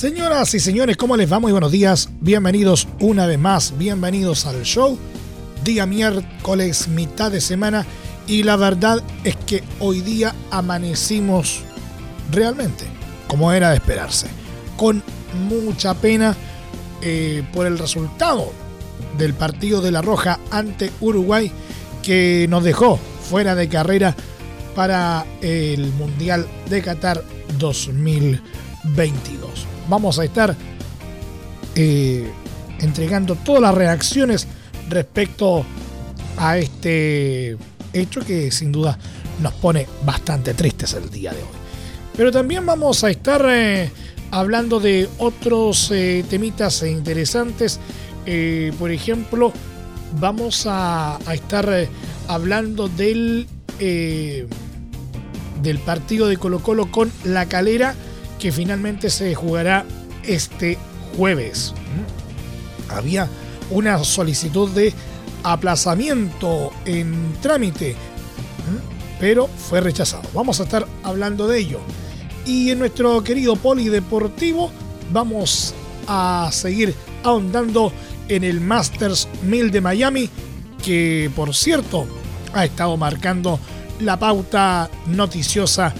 Señoras y señores, ¿cómo les va? Muy buenos días. Bienvenidos una vez más. Bienvenidos al show. Día miércoles, mitad de semana. Y la verdad es que hoy día amanecimos realmente, como era de esperarse, con mucha pena eh, por el resultado del partido de La Roja ante Uruguay que nos dejó fuera de carrera para el Mundial de Qatar 2022. Vamos a estar eh, entregando todas las reacciones respecto a este hecho que sin duda nos pone bastante tristes el día de hoy. Pero también vamos a estar eh, hablando de otros eh, temitas interesantes. por ejemplo, vamos a, estar hablando del, del partido de Colo Colo con La Calera que finalmente se jugará este jueves. Había una solicitud de aplazamiento en trámite, pero fue rechazado. Vamos a estar hablando de ello. Y en nuestro querido polideportivo vamos a seguir ahondando en el Masters 1000 de Miami, que por cierto ha estado marcando la pauta noticiosa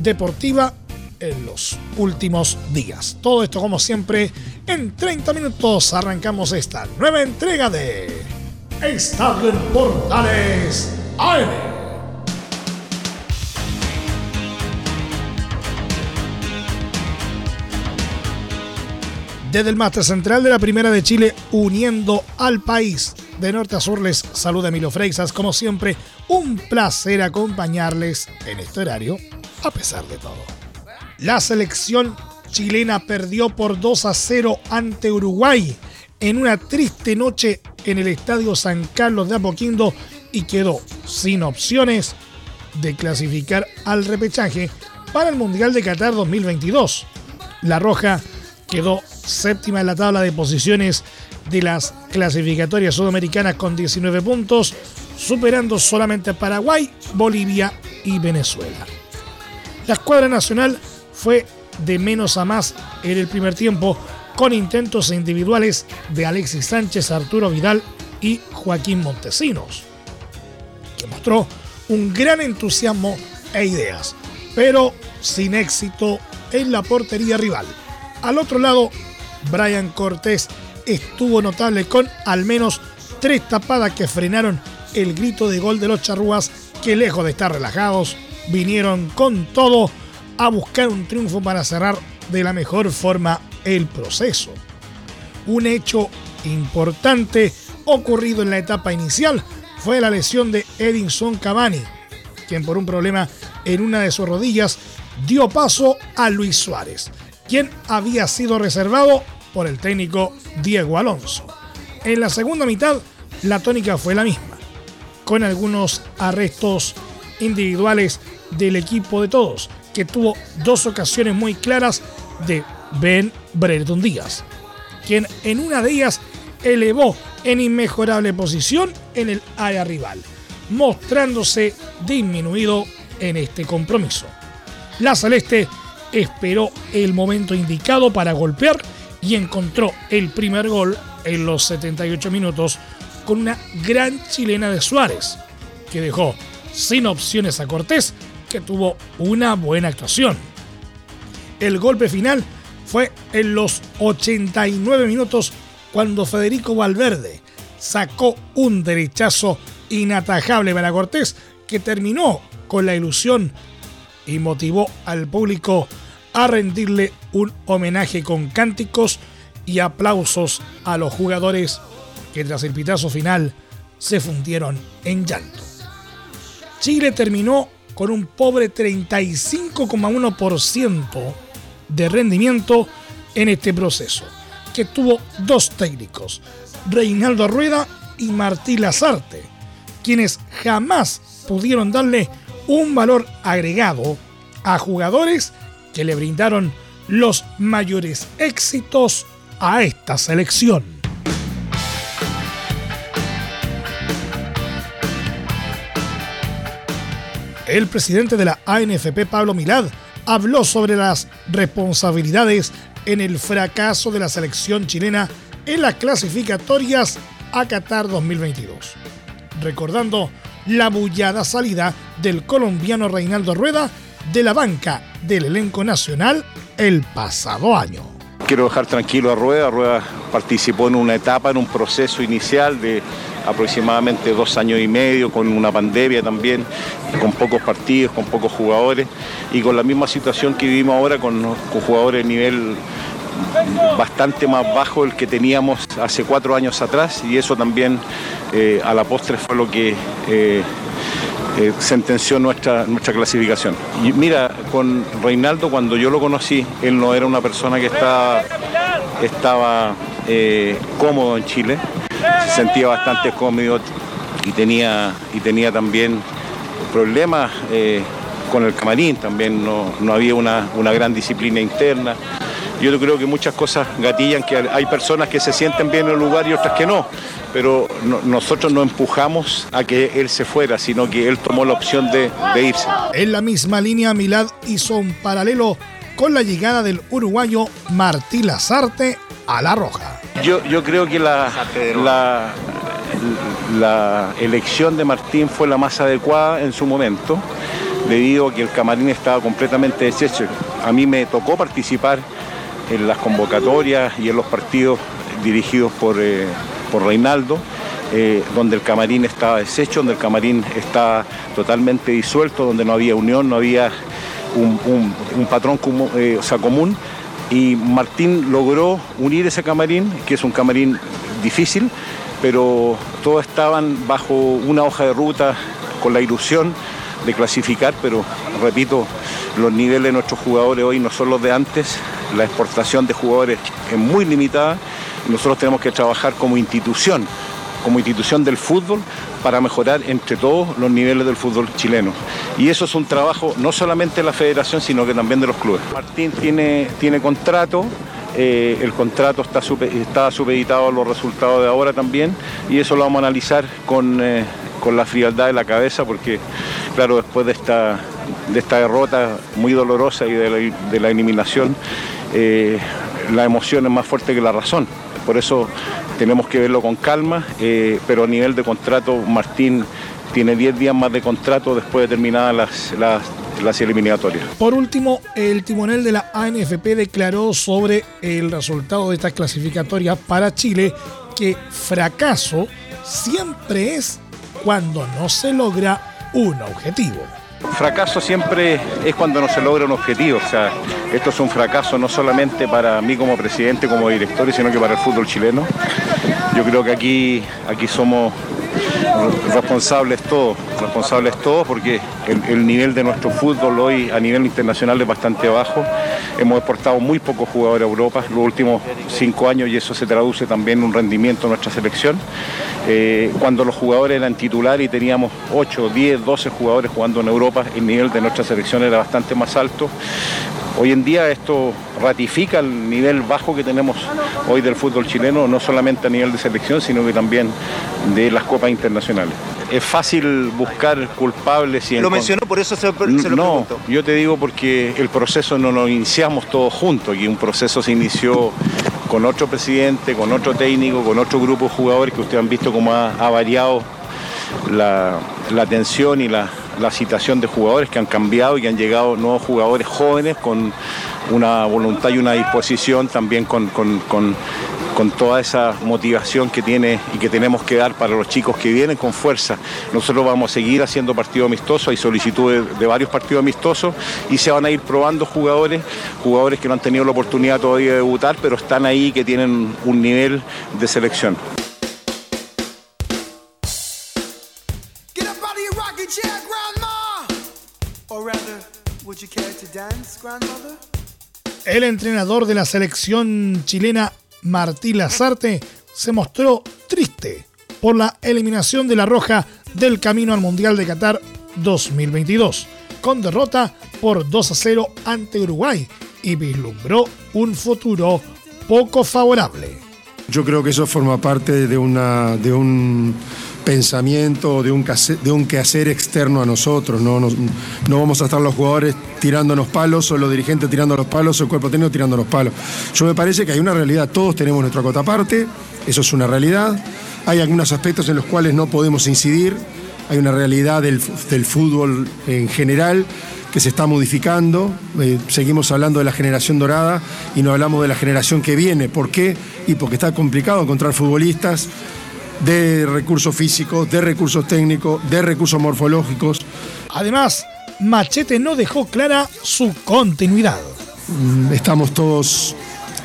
deportiva en los últimos días. Todo esto como siempre en 30 minutos arrancamos esta nueva entrega de Estadio en Portales AM. Desde el máster central de la Primera de Chile, uniendo al país. De norte a sur les saluda Emilio Freixas. Como siempre, un placer acompañarles en este horario, a pesar de todo. La selección chilena perdió por 2 a 0 ante Uruguay en una triste noche en el Estadio San Carlos de Apoquindo y quedó sin opciones de clasificar al repechaje para el Mundial de Qatar 2022. La Roja quedó séptima en la tabla de posiciones de las clasificatorias sudamericanas con 19 puntos, superando solamente a Paraguay, Bolivia y Venezuela. La escuadra nacional fue de menos a más en el primer tiempo con intentos individuales de Alexis Sánchez, Arturo Vidal y Joaquín Montesinos, que mostró un gran entusiasmo e ideas, pero sin éxito en la portería rival. Al otro lado, Brian Cortés estuvo notable con al menos tres tapadas que frenaron el grito de gol de los charrúas que lejos de estar relajados, vinieron con todo a buscar un triunfo para cerrar de la mejor forma el proceso. Un hecho importante ocurrido en la etapa inicial fue la lesión de Edinson Cavani, quien por un problema en una de sus rodillas dio paso a Luis Suárez quien había sido reservado por el técnico Diego Alonso. En la segunda mitad, la tónica fue la misma, con algunos arrestos individuales del equipo de todos, que tuvo dos ocasiones muy claras de Ben Brereton Díaz, quien en una de ellas elevó en inmejorable posición en el área rival, mostrándose disminuido en este compromiso. La Celeste esperó el momento indicado para golpear y encontró el primer gol en los 78 minutos con una gran chilena de Suárez, que dejó sin opciones a Cortés, que tuvo una buena actuación. El golpe final fue en los 89 minutos cuando Federico Valverde sacó un derechazo inatajable para Cortés que terminó con la ilusión y motivó al público a rendirle un homenaje con cánticos y aplausos a los jugadores que tras el pitazo final se fundieron en llanto. Chile terminó con un pobre 35,1% de rendimiento en este proceso, que tuvo dos técnicos, Reinaldo Rueda y Martí Lazarte, quienes jamás pudieron darle un valor agregado a jugadores que le brindaron los mayores éxitos a esta selección. El presidente de la ANFP, Pablo Milad, habló sobre las responsabilidades en el fracaso de la selección chilena en las clasificatorias a Qatar 2022, recordando la bullada salida del colombiano Reinaldo Rueda de la banca del elenco nacional el pasado año. Quiero dejar tranquilo a Rueda. Rueda participó en una etapa, en un proceso inicial de aproximadamente dos años y medio, con una pandemia también, con pocos partidos, con pocos jugadores y con la misma situación que vivimos ahora con, jugadores de nivel bastante más bajo el que teníamos hace cuatro años atrás y eso también eh, a la postre fue lo que eh, eh, sentenció nuestra, nuestra clasificación. Y mira, con Reinaldo cuando yo lo conocí, él no era una persona que estaba, estaba cómodo en Chile, se sentía bastante cómodo y tenía, y tenía también problemas eh, con el camarín, también no, había una, gran disciplina interna. Yo creo que muchas cosas gatillan, que hay personas que se sienten bien en el lugar y otras que no, pero nosotros no empujamos a que él se fuera, sino que él tomó la opción de, irse. En la misma línea, Milad hizo un paralelo con la llegada del uruguayo Martí Lazarte a La Roja. Yo, creo que la, elección de Martín fue la más adecuada en su momento, debido a que el camarín estaba completamente deshecho. A mí me tocó participar en las convocatorias y en los partidos dirigidos por, eh, por Reinaldo. Eh, donde el camarín estaba deshecho, donde el camarín estaba totalmente disuelto, donde no había unión, no había un, patrón eh, o sea, común y Martín logró unir ese camarín, que es un camarín difícil, pero todos estaban bajo una hoja de ruta con la ilusión de clasificar, pero repito, los niveles de nuestros jugadores hoy no son los de antes, la exportación de jugadores es muy limitada, nosotros tenemos que trabajar como institución como institución del fútbol para mejorar entre todos los niveles del fútbol chileno. Y eso es un trabajo no solamente de la federación, sino que también de los clubes. Martín tiene, tiene contrato, eh, el contrato está, está supeditado a los resultados de ahora también, y eso lo vamos a analizar con, eh, la frialdad de la cabeza, porque claro, después de esta, de esta derrota muy dolorosa y de la, eliminación, eh, la emoción es más fuerte que la razón. Por eso tenemos que verlo con calma, eh, pero a nivel de contrato, Martín tiene 10 días más de contrato después de terminadas las, las, eliminatorias. Por último, el timonel de la ANFP declaró sobre el resultado de estas clasificatorias para Chile que fracaso siempre es cuando no se logra un objetivo. Fracaso siempre es cuando no se logra un objetivo. O sea, esto es un fracaso no solamente para mí como presidente, como director, sino que para el fútbol chileno. Yo creo que aquí, aquí somos responsables todos, responsables todos porque el, nivel de nuestro fútbol hoy a nivel internacional es bastante bajo. Hemos exportado muy pocos jugadores a Europa los últimos cinco años y eso se traduce también en un rendimiento en nuestra selección. Eh, cuando los jugadores eran titulares y teníamos 8, 10, 12 jugadores jugando en Europa, el nivel de nuestra selección era bastante más alto. Hoy en día esto ratifica el nivel bajo que tenemos hoy del fútbol chileno, no solamente a nivel de selección, sino que también de las copas internacionales. Es fácil buscar culpables y... Lo mencionó, por eso se, lo pregunto. No, yo te digo porque el proceso no lo iniciamos todos juntos, y un proceso se inició con otro presidente, con otro técnico, con otro grupo de jugadores que ustedes han visto cómo ha, variado la, atención y la, la situación de jugadores que han cambiado y que han llegado nuevos jugadores jóvenes con una voluntad y una disposición también con, toda esa motivación que tiene y que tenemos que dar para los chicos que vienen con fuerza. Nosotros vamos a seguir haciendo partidos amistosos, hay solicitudes de varios partidos amistosos y se van a ir probando jugadores, jugadores que no han tenido la oportunidad todavía de debutar, pero están ahí que tienen un nivel de selección. El entrenador de la selección chilena, Martí Lazarte, se mostró triste por la eliminación de la Roja del camino al Mundial de Qatar 2022, con derrota por 2 a 0 ante Uruguay y vislumbró un futuro poco favorable. Yo creo que eso forma parte de, una, de un pensamiento, de un, de un quehacer externo a nosotros. ¿no? No, vamos a estar los jugadores tirándonos palos o los dirigentes tirando los palos o el cuerpo técnico tirando los palos. Yo me parece que hay una realidad, todos tenemos nuestra cota aparte, eso es una realidad. Hay algunos aspectos en los cuales no podemos incidir, hay una realidad del, del fútbol en general que se está modificando. Eh, seguimos hablando de la generación dorada y no hablamos de la generación que viene. ¿Por qué? Y porque está complicado encontrar futbolistas de recursos físicos, de recursos técnicos, de recursos morfológicos. Además, Machete no dejó clara su continuidad. Mm, estamos todos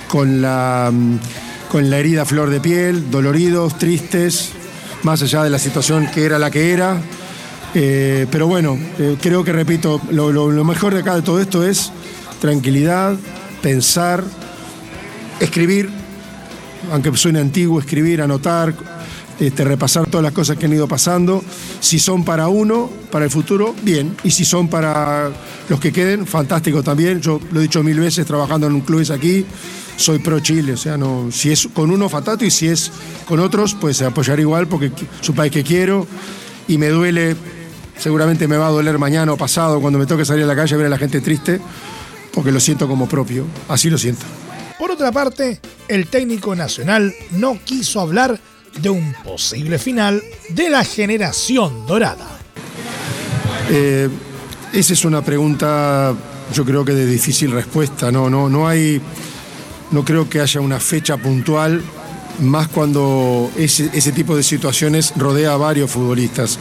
con la, mm, con la herida flor de piel, doloridos, tristes, más allá de la situación que era la que era. Eh, pero bueno, eh, creo que repito, lo, mejor de acá de todo esto es tranquilidad, pensar, escribir, aunque suene antiguo, escribir, anotar, este, repasar todas las cosas que han ido pasando. Si son para uno, para el futuro, bien. Y si son para los que queden, fantástico también. Yo lo he dicho mil veces trabajando en un club aquí, soy pro Chile. O sea, no, si es con uno, fantástico. Y si es con otros, pues apoyar igual porque es un país que quiero. Y me duele Seguramente me va a doler mañana o pasado cuando me toque salir a la calle a ver a la gente triste, porque lo siento como propio. Así lo siento. Por otra parte, el técnico nacional no quiso hablar de un posible final de la generación dorada. Eh, esa es una pregunta, yo creo que de difícil respuesta. No, no, no hay, no creo que haya una fecha puntual, más cuando ese, tipo de situaciones rodea a varios futbolistas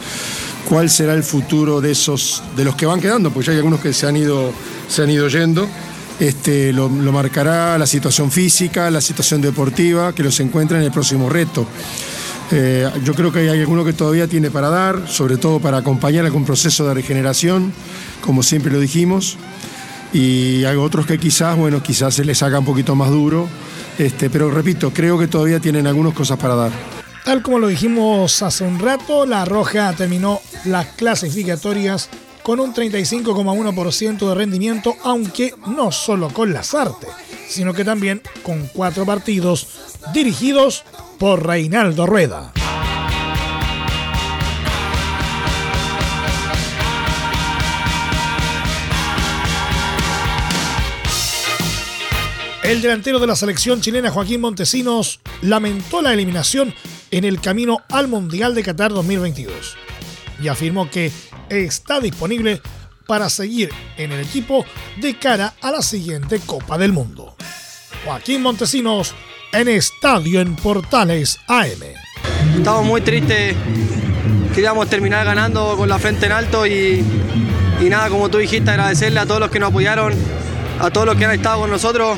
cuál será el futuro de esos, de los que van quedando, porque ya hay algunos que se han ido, se han ido yendo. Este, lo, marcará la situación física, la situación deportiva, que los encuentra en el próximo reto. Eh, yo creo que hay alguno que todavía tiene para dar, sobre todo para acompañar algún proceso de regeneración, como siempre lo dijimos, y hay otros que quizás, bueno, quizás se les haga un poquito más duro, este, pero repito, creo que todavía tienen algunas cosas para dar. Tal como lo dijimos hace un rato, la Roja terminó las clasificatorias con un 35,1% de rendimiento, aunque no solo con las artes, sino que también con cuatro partidos dirigidos por Reinaldo Rueda. El delantero de la selección chilena Joaquín Montesinos lamentó la eliminación en el camino al Mundial de Qatar 2022 y afirmó que está disponible para seguir en el equipo de cara a la siguiente Copa del Mundo. Joaquín Montesinos en Estadio en Portales AM. Estamos muy tristes, queríamos terminar ganando con la frente en alto y, y nada, como tú dijiste, agradecerle a todos los que nos apoyaron, a todos los que han estado con nosotros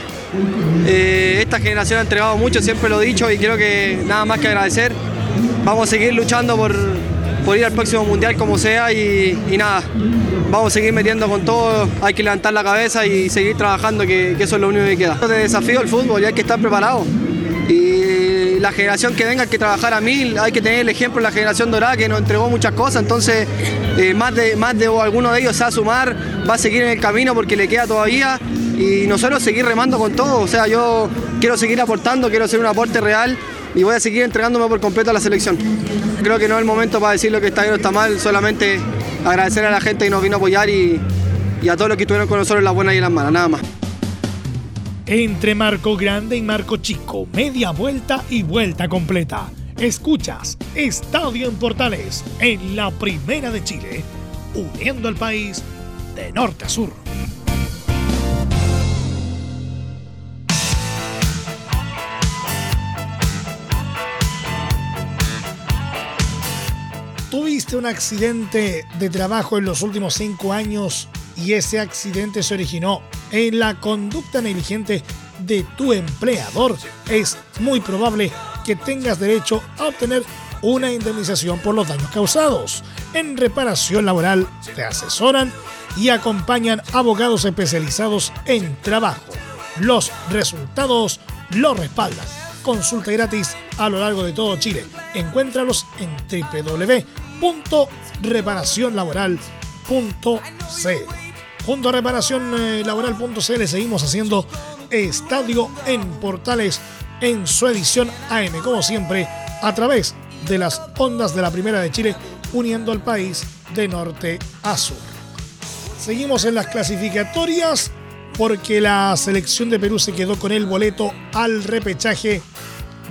eh, esta generación ha entregado mucho, siempre lo he dicho y creo que nada más que agradecer. Vamos a seguir luchando por, ir al próximo mundial como sea y, nada, vamos a seguir metiendo con todo, hay que levantar la cabeza y seguir trabajando, que, eso es lo único que queda. De desafío el fútbol y hay que estar preparado. Y la generación que venga hay que trabajar a mil, hay que tener el ejemplo de la generación dorada que nos entregó muchas cosas, entonces eh, más, de, más de alguno de ellos se va a sumar, va a seguir en el camino porque le queda todavía y nosotros seguir remando con todo. O sea, yo quiero seguir aportando, quiero hacer un aporte real y voy a seguir entregándome por completo a la selección. Creo que no es el momento para decir lo que está bien o está mal, solamente agradecer a la gente que nos vino a apoyar y, y a todos los que estuvieron con nosotros en las buenas y en las malas, nada más. Entre Marco Grande y Marco Chico, media vuelta y vuelta completa. Escuchas Estadio en Portales en la Primera de Chile, uniendo al país de norte a sur. Un accidente de trabajo en los últimos cinco años y ese accidente se originó en la conducta negligente de tu empleador, es muy probable que tengas derecho a obtener una indemnización por los daños causados. En reparación laboral te asesoran y acompañan abogados especializados en trabajo, Los resultados lo respaldan. Consulta gratis a lo largo de todo Chile. Encuéntralos en www.reparacionlaboral.cl. Junto a reparacionlaboral.cl eh, seguimos haciendo Estadio en Portales en su edición AM, como siempre, a través de las ondas de la Primera de Chile, uniendo al país de norte a sur. Seguimos en las clasificatorias porque la selección de Perú se quedó con el boleto al repechaje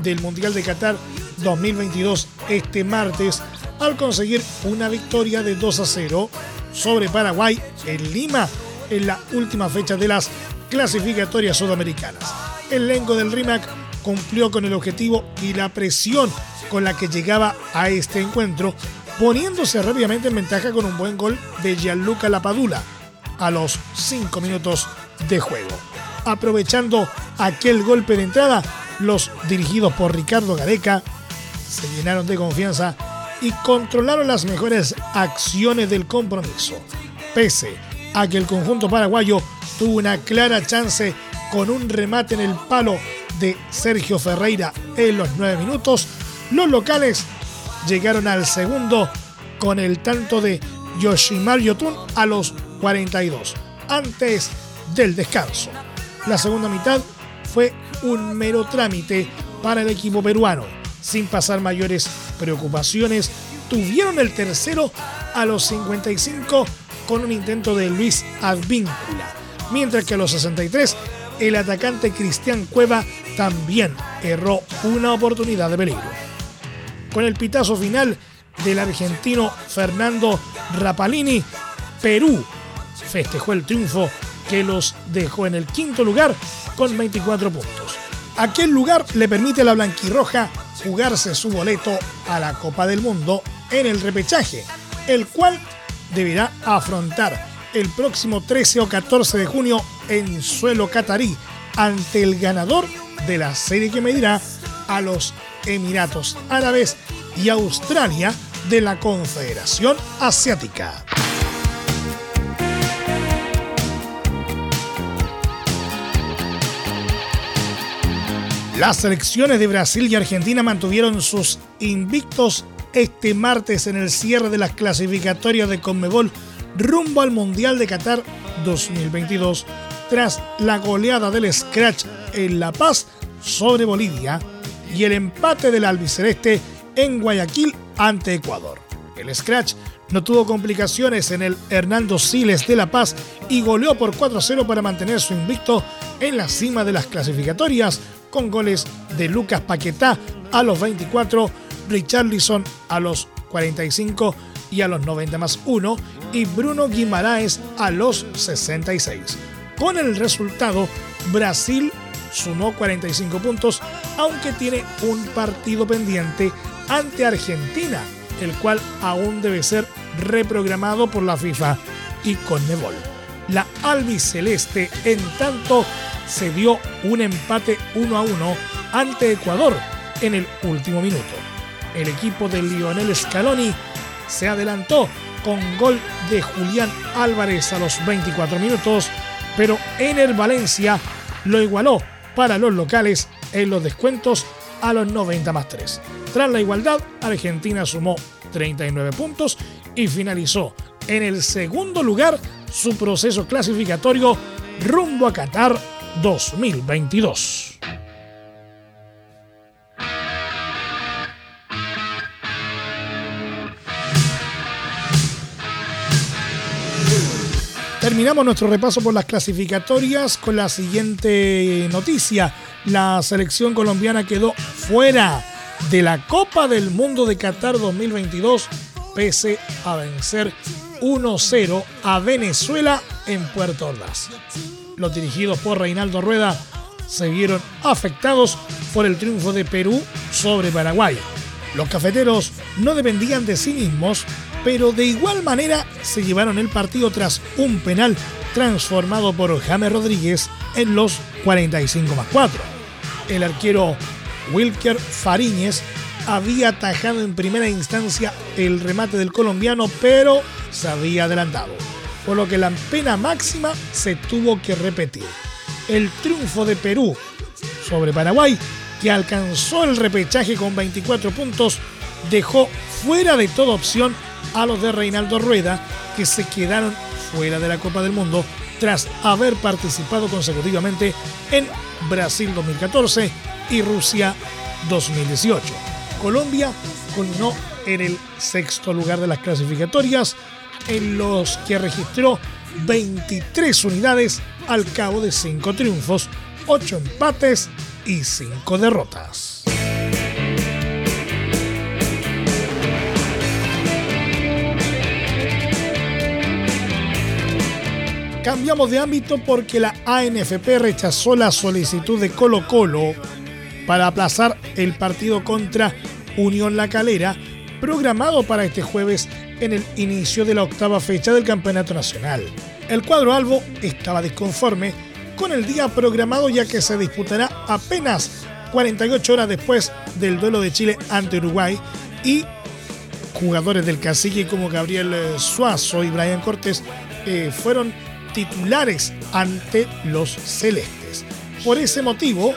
del Mundial de Qatar 2022 este martes al conseguir una victoria de 2 a 0 sobre Paraguay en Lima en la última fecha de las clasificatorias sudamericanas. El elenco del RIMAC cumplió con el objetivo y la presión con la que llegaba a este encuentro, poniéndose rápidamente en ventaja con un buen gol de Gianluca Lapadula a los 5 minutos de juego. Aprovechando aquel golpe de entrada, los dirigidos por Ricardo Gareca se llenaron de confianza y controlaron las mejores acciones del compromiso. Pese a que el conjunto paraguayo tuvo una clara chance con un remate en el palo de Sergio Ferreira en los 9 minutos, los locales llegaron al segundo con el tanto de Yoshimar Yotun a los 42, antes del descanso. La segunda mitad fue un mero trámite para el equipo peruano. Sin pasar mayores preocupaciones, tuvieron el tercero a los 55 con un intento de Luis Advíncula, mientras que a los 63 el atacante Cristian Cueva también erró una oportunidad de peligro. Con el pitazo final del argentino Fernando Rapalini, Perú festejó el triunfo que los dejó en el quinto lugar con 24 puntos. Aquel lugar le permite a la blanquirroja jugarse su boleto a la Copa del Mundo en el repechaje, el cual deberá afrontar el próximo 13 o 14 de junio en suelo catarí ante el ganador de la serie que medirá a los Emiratos Árabes y Australia de la Confederación Asiática. Las selecciones de Brasil y Argentina mantuvieron sus invictos este martes en el cierre de las clasificatorias de Conmebol rumbo al Mundial de Qatar 2022 tras la goleada del Scratch en La Paz sobre Bolivia y el empate del albiceleste en Guayaquil ante Ecuador. El Scratch no tuvo complicaciones en el Hernando Siles de La Paz y goleó por 4-0 para mantener su invicto en la cima de las clasificatorias con goles de Lucas Paquetá a los 24, Richarlison a los 45 y a los 90 más 1 y Bruno Guimaraes a los 66. Con el resultado, Brasil sumó 45 puntos, aunque tiene un partido pendiente ante Argentina, el cual aún debe ser reprogramado por la FIFA y Conmebol. La albiceleste, en tanto, se dio un empate 1 a 1 ante Ecuador en el último minuto. El equipo de Lionel Scaloni se adelantó con gol de Julián Álvarez a los 24 minutos, pero Ener Valencia lo igualó para los locales en los descuentos a los 90 más 3. Tras la igualdad, Argentina sumó 39 puntos y finalizó en el segundo lugar su proceso clasificatorio rumbo a Qatar 2022. Terminamos nuestro repaso por las clasificatorias con la siguiente noticia. La selección colombiana quedó fuera de la Copa del Mundo de Qatar 2022 pese a vencer 1-0 a Venezuela en Puerto Ordaz. Los dirigidos por Reinaldo Rueda se vieron afectados por el triunfo de Perú sobre Paraguay. Los cafeteros no dependían de sí mismos pero de igual manera se llevaron el partido tras un penal transformado por James Rodríguez en los 45 más 4. El arquero Wilker Fariñez había atajado en primera instancia el remate del colombiano, pero se había adelantado, por lo que la pena máxima se tuvo que repetir. el triunfo de Perú sobre Paraguay, que alcanzó el repechaje con 24 puntos, dejó fuera de toda opción a los de Reinaldo Rueda, que se quedaron fuera de la Copa del Mundo tras haber participado consecutivamente en Brasil 2014 y Rusia 2018. Colombia culminó en el sexto lugar de las clasificatorias, en los que registró 23 unidades al cabo de 5 triunfos, 8 empates y 5 derrotas. Cambiamos de ámbito porque la ANFP rechazó la solicitud de Colo Colo para aplazar el partido contra Unión La Calera, programado para este jueves en el inicio de la octava fecha del Campeonato Nacional. El cuadro albo estaba disconforme con el día programado ya que se disputará apenas 48 horas después del duelo de Chile ante Uruguay y jugadores del cacique como Gabriel eh, Suazo y Brian Cortés eh, fueron titulares ante los celestes. Por ese motivo,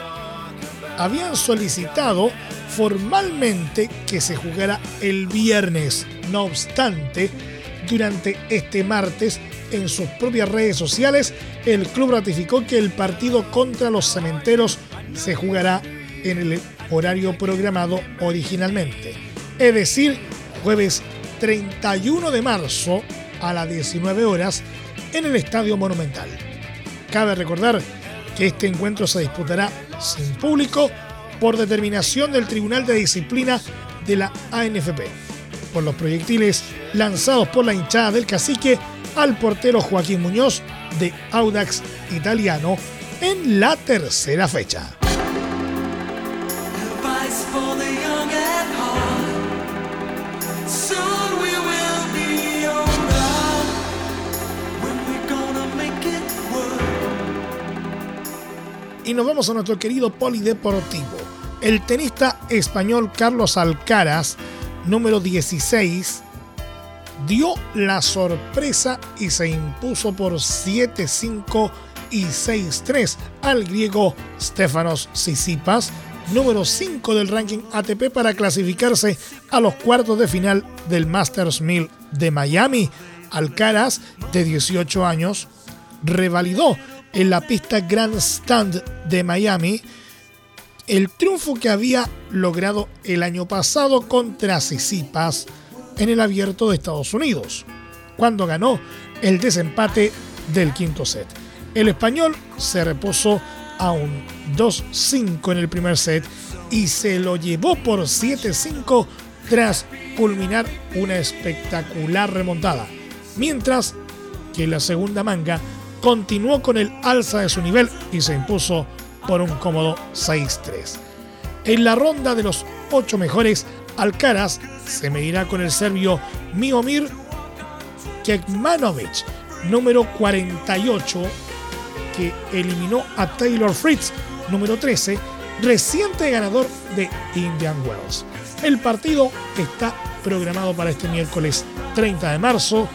habían solicitado formalmente que se jugara el viernes. No obstante, durante este martes, en sus propias redes sociales, el club ratificó que el partido contra los cementeros se jugará en el horario programado originalmente. Es decir, jueves 31 de marzo a las 19 horas en el Estadio Monumental. Cabe recordar que este encuentro se disputará sin público por determinación del Tribunal de Disciplina de la ANFP, por los proyectiles lanzados por la hinchada del cacique al portero Joaquín Muñoz de Audax Italiano en la tercera fecha. Y nos vamos a nuestro querido polideportivo. El tenista español Carlos Alcaraz, número 16, dio la sorpresa y se impuso por 7-5 y 6-3 al griego Stefanos Tsitsipas, número 5 del ranking ATP para clasificarse a los cuartos de final del Masters 1000 de Miami. Alcaraz, de 18 años, revalidó en la pista Grandstand de Miami el triunfo que había logrado el año pasado contra Sisipas en el abierto de Estados Unidos, cuando ganó el desempate del quinto set. El español se reposó a un 2-5 en el primer set y se lo llevó por 7-5 tras culminar una espectacular remontada, mientras que la segunda manga continuó con el alza de su nivel y se impuso por un cómodo 6-3. En la ronda de los ocho mejores, Alcaraz se medirá con el serbio Miomir Kekmanovic, número 48, que eliminó a Taylor Fritz, número 13, reciente ganador de Indian Wells. El partido está programado para este miércoles 30 de marzo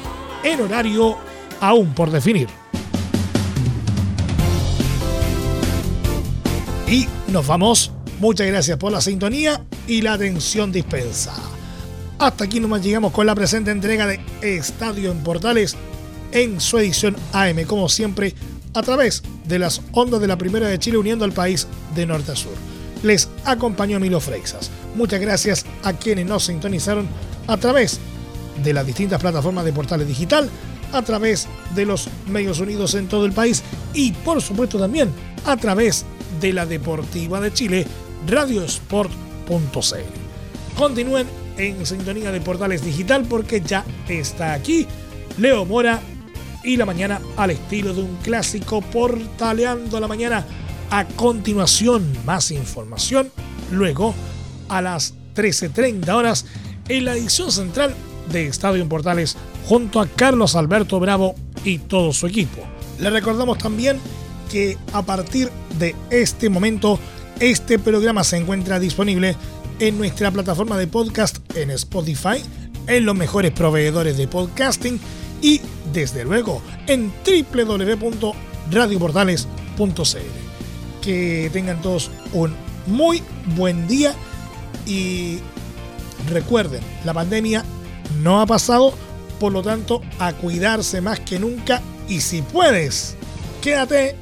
en horario aún por definir. Nos vamos. Muchas gracias por la sintonía y la atención dispensada. Hasta aquí nomás llegamos con la presente entrega de Estadio en Portales en su edición AM, como siempre, a través de las ondas de la Primera de Chile uniendo al país de norte a sur. Les acompañó Milo Freixas. Muchas gracias a quienes nos sintonizaron a través de las distintas plataformas de Portales Digital, a través de los medios unidos en todo el país y por supuesto también a través de la Deportiva de Chile, radiosport.cl. Continúen en sintonía de Portales Digital porque ya está aquí Leo Mora y la mañana al estilo de un clásico portaleando la mañana. A continuación, más información. Luego, a las 13.30 horas, en la edición central de Estadio Portales, junto a Carlos Alberto Bravo y todo su equipo. Le recordamos también que a partir de este momento este programa se encuentra disponible en nuestra plataforma de podcast en Spotify, en los mejores proveedores de podcasting y desde luego en www.radioportales.cl. Que tengan todos un muy buen día y recuerden, la pandemia no ha pasado, por lo tanto, a cuidarse más que nunca y si puedes, quédate